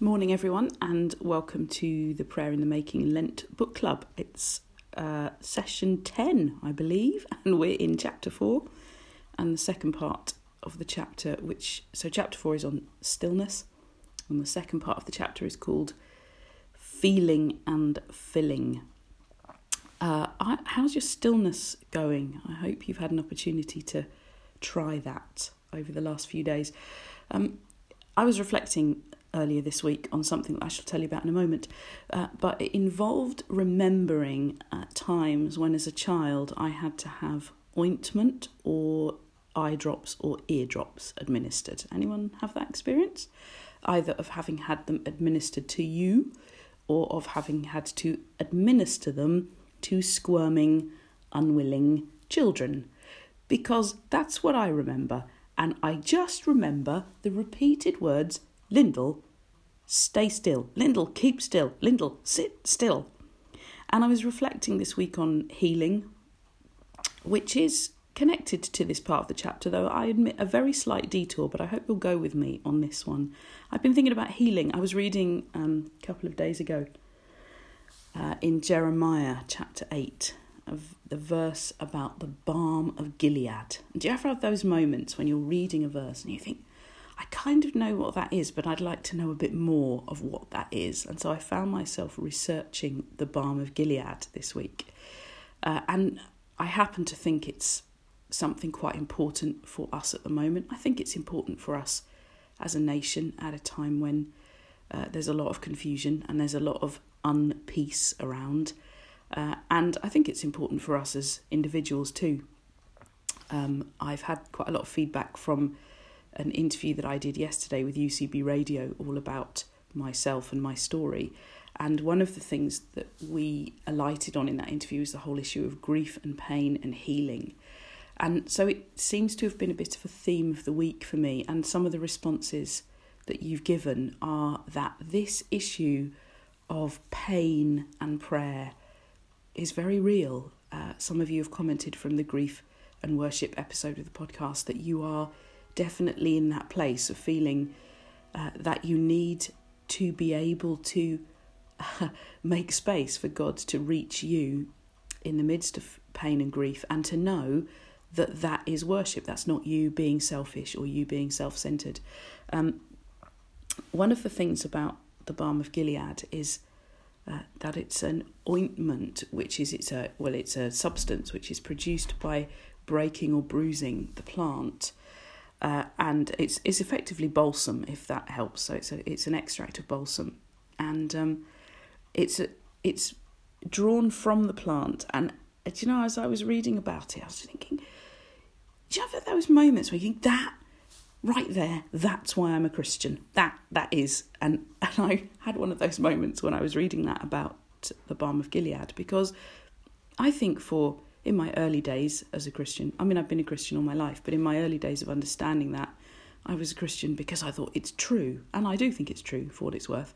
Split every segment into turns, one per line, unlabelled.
Morning, everyone, and welcome to the Prayer in the Making Lent Book Club. It's uh, session 10, I believe, and we're in chapter 4 and the second part of the chapter, which so chapter 4 is on stillness, and the second part of the chapter is called Feeling and Filling. Uh, how's your stillness going? I hope you've had an opportunity to try that over the last few days. Um, I was reflecting earlier this week on something that I shall tell you about in a moment, uh, but it involved remembering at times when, as a child, I had to have ointment or eye drops or ear drops administered. Anyone have that experience? Either of having had them administered to you or of having had to administer them to squirming, unwilling children. Because that's what I remember, and I just remember the repeated words Lyndall, stay still. Lyndall, keep still. Lyndall, sit still. And I was reflecting this week on healing, which is connected to this part of the chapter, though I admit a very slight detour, but I hope you'll go with me on this one. I've been thinking about healing. I was reading um, a couple of days ago uh, in Jeremiah chapter 8 of the verse about the balm of Gilead. Do you ever have those moments when you're reading a verse and you think, I kind of know what that is, but I'd like to know a bit more of what that is. And so I found myself researching the balm of Gilead this week. Uh, and I happen to think it's something quite important for us at the moment. I think it's important for us as a nation at a time when uh, there's a lot of confusion and there's a lot of unpeace around. Uh, and I think it's important for us as individuals too. Um, I've had quite a lot of feedback from an interview that I did yesterday with UCB Radio all about myself and my story. And one of the things that we alighted on in that interview is the whole issue of grief and pain and healing. And so it seems to have been a bit of a theme of the week for me. And some of the responses that you've given are that this issue of pain and prayer is very real. Uh, some of you have commented from the grief and worship episode of the podcast that you are definitely in that place of feeling uh, that you need to be able to uh, make space for God to reach you in the midst of pain and grief and to know that that is worship. That's not you being selfish or you being self centered. Um, one of the things about the balm of Gilead is uh, that it's an ointment, which is it's a well, it's a substance which is produced by breaking or bruising the plant, uh, and it's it's effectively balsam if that helps. So it's a it's an extract of balsam, and um, it's a, it's drawn from the plant. And uh, you know, as I was reading about it, I was thinking, do you have those moments where you think that right there, that's why I'm a Christian. That that is, and and I had one of those moments when I was reading that about the balm of Gilead because I think for in my early days as a Christian, I mean, I've been a Christian all my life, but in my early days of understanding that, I was a Christian because I thought it's true, and I do think it's true for what it's worth.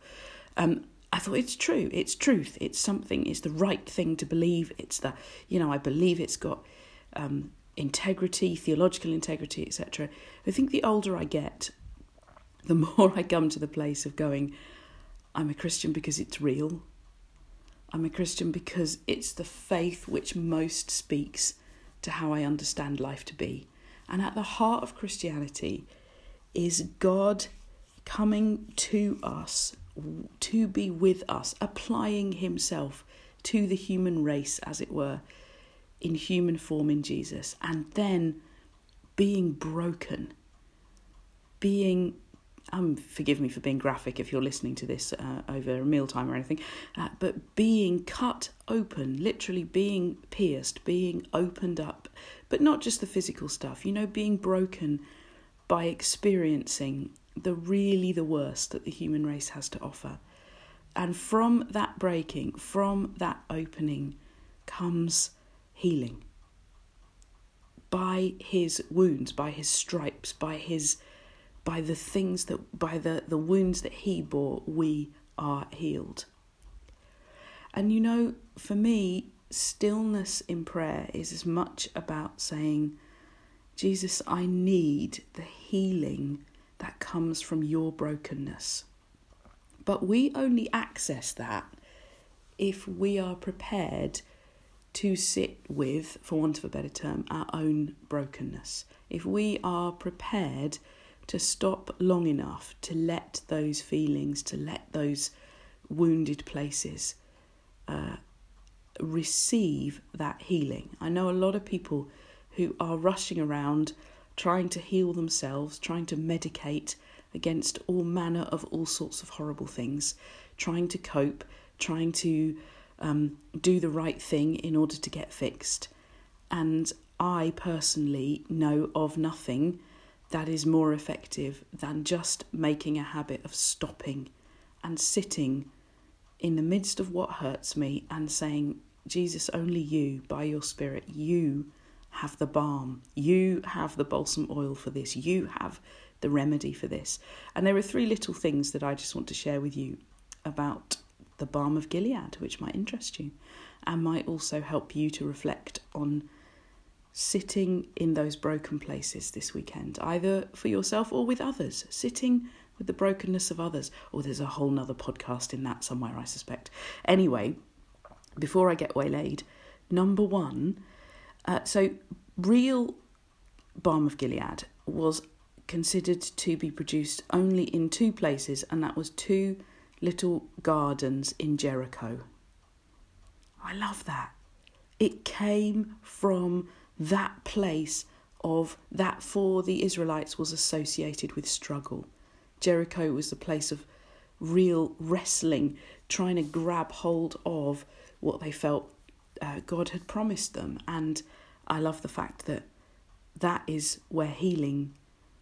Um, I thought it's true, it's truth, it's something, it's the right thing to believe, it's the, you know, I believe it's got um, integrity, theological integrity, etc. I think the older I get, the more I come to the place of going, I'm a Christian because it's real, I'm a Christian because it's the faith which most speaks to how I understand life to be. And at the heart of Christianity is God coming to us to be with us, applying Himself to the human race, as it were, in human form in Jesus, and then being broken, being um, forgive me for being graphic if you're listening to this uh, over a mealtime or anything, uh, but being cut open, literally being pierced, being opened up, but not just the physical stuff, you know, being broken by experiencing the really the worst that the human race has to offer. And from that breaking, from that opening, comes healing. By his wounds, by his stripes, by his by the things that by the, the wounds that he bore, we are healed. And you know, for me, stillness in prayer is as much about saying, Jesus, I need the healing that comes from your brokenness. But we only access that if we are prepared to sit with, for want of a better term, our own brokenness. If we are prepared to stop long enough to let those feelings, to let those wounded places uh, receive that healing. I know a lot of people who are rushing around trying to heal themselves, trying to medicate against all manner of all sorts of horrible things, trying to cope, trying to um, do the right thing in order to get fixed. And I personally know of nothing that is more effective than just making a habit of stopping and sitting in the midst of what hurts me and saying, Jesus, only you, by your Spirit, you have the balm. You have the balsam oil for this. You have the remedy for this. And there are three little things that I just want to share with you about the balm of Gilead, which might interest you and might also help you to reflect on sitting in those broken places this weekend, either for yourself or with others, sitting with the brokenness of others. Or oh, there's a whole nother podcast in that somewhere, I suspect. Anyway, before I get waylaid, number one, uh, so real Balm of Gilead was considered to be produced only in two places, and that was two little gardens in Jericho. I love that. It came from that place of that for the Israelites was associated with struggle. Jericho was the place of real wrestling, trying to grab hold of what they felt uh, God had promised them. And I love the fact that that is where healing,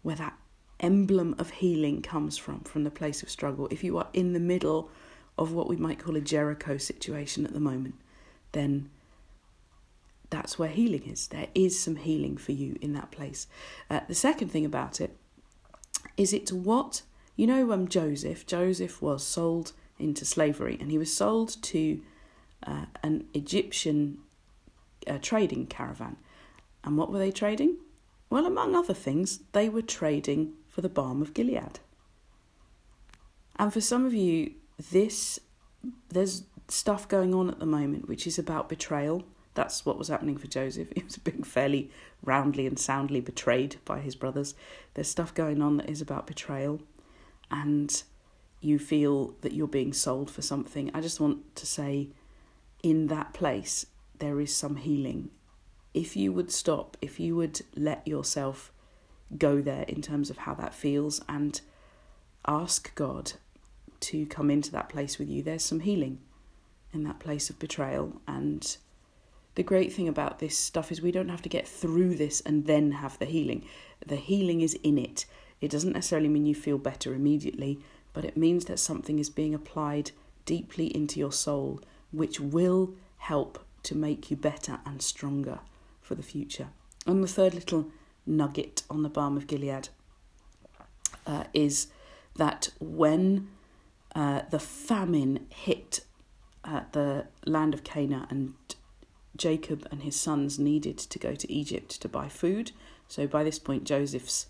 where that emblem of healing comes from, from the place of struggle. If you are in the middle of what we might call a Jericho situation at the moment, then that's where healing is. There is some healing for you in that place. Uh, the second thing about it is it's what you know. Um, Joseph. Joseph was sold into slavery, and he was sold to uh, an Egyptian uh, trading caravan. And what were they trading? Well, among other things, they were trading for the balm of Gilead. And for some of you, this there's stuff going on at the moment which is about betrayal. That's what was happening for Joseph. He was being fairly roundly and soundly betrayed by his brothers. There's stuff going on that is about betrayal, and you feel that you're being sold for something. I just want to say, in that place, there is some healing. If you would stop, if you would let yourself go there in terms of how that feels and ask God to come into that place with you, there's some healing in that place of betrayal. And the great thing about this stuff is we don't have to get through this and then have the healing. The healing is in it. It doesn't necessarily mean you feel better immediately, but it means that something is being applied deeply into your soul, which will help to make you better and stronger for the future. And the third little nugget on the balm of Gilead uh, is that when uh, the famine hit uh, the land of Canaan and Jacob and his sons needed to go to Egypt to buy food. So by this point, Joseph's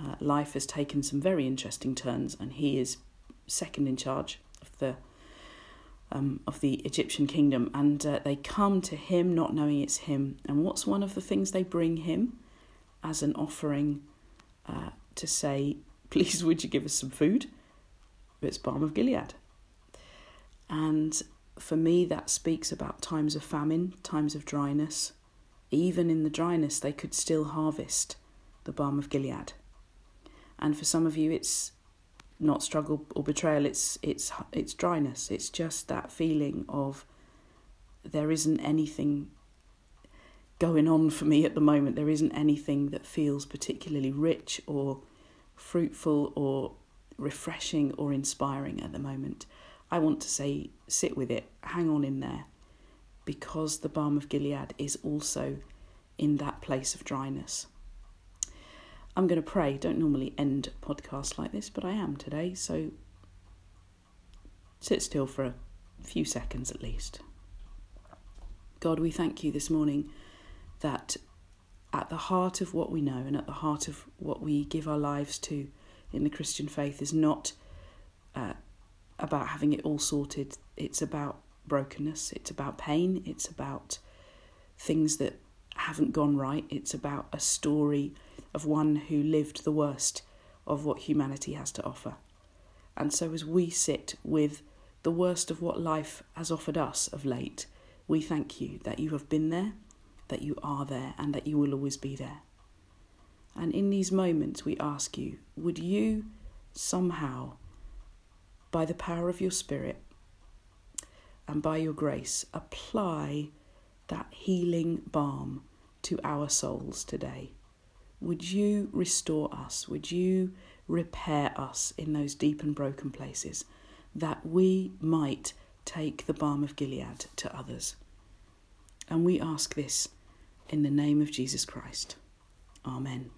uh, life has taken some very interesting turns, and he is second in charge of the um, of the Egyptian kingdom, and uh, they come to him not knowing it's him. And what's one of the things they bring him as an offering uh, to say, please, would you give us some food? It's balm of Gilead. And for me, that speaks about times of famine, times of dryness. Even in the dryness, they could still harvest the balm of Gilead. And for some of you, it's not struggle or betrayal it's it's it's dryness it's just that feeling of there isn't anything going on for me at the moment there isn't anything that feels particularly rich or fruitful or refreshing or inspiring at the moment i want to say sit with it hang on in there because the balm of gilead is also in that place of dryness I'm going to pray. Don't normally end podcasts like this, but I am today. So sit still for a few seconds at least. God, we thank you this morning that at the heart of what we know and at the heart of what we give our lives to in the Christian faith is not uh, about having it all sorted. It's about brokenness, it's about pain, it's about things that haven't gone right. It's about a story of one who lived the worst of what humanity has to offer. And so, as we sit with the worst of what life has offered us of late, we thank you that you have been there, that you are there, and that you will always be there. And in these moments, we ask you, would you somehow, by the power of your Spirit and by your grace, apply that healing balm to our souls today? Would you restore us? Would you repair us in those deep and broken places that we might take the balm of Gilead to others? And we ask this in the name of Jesus Christ. Amen.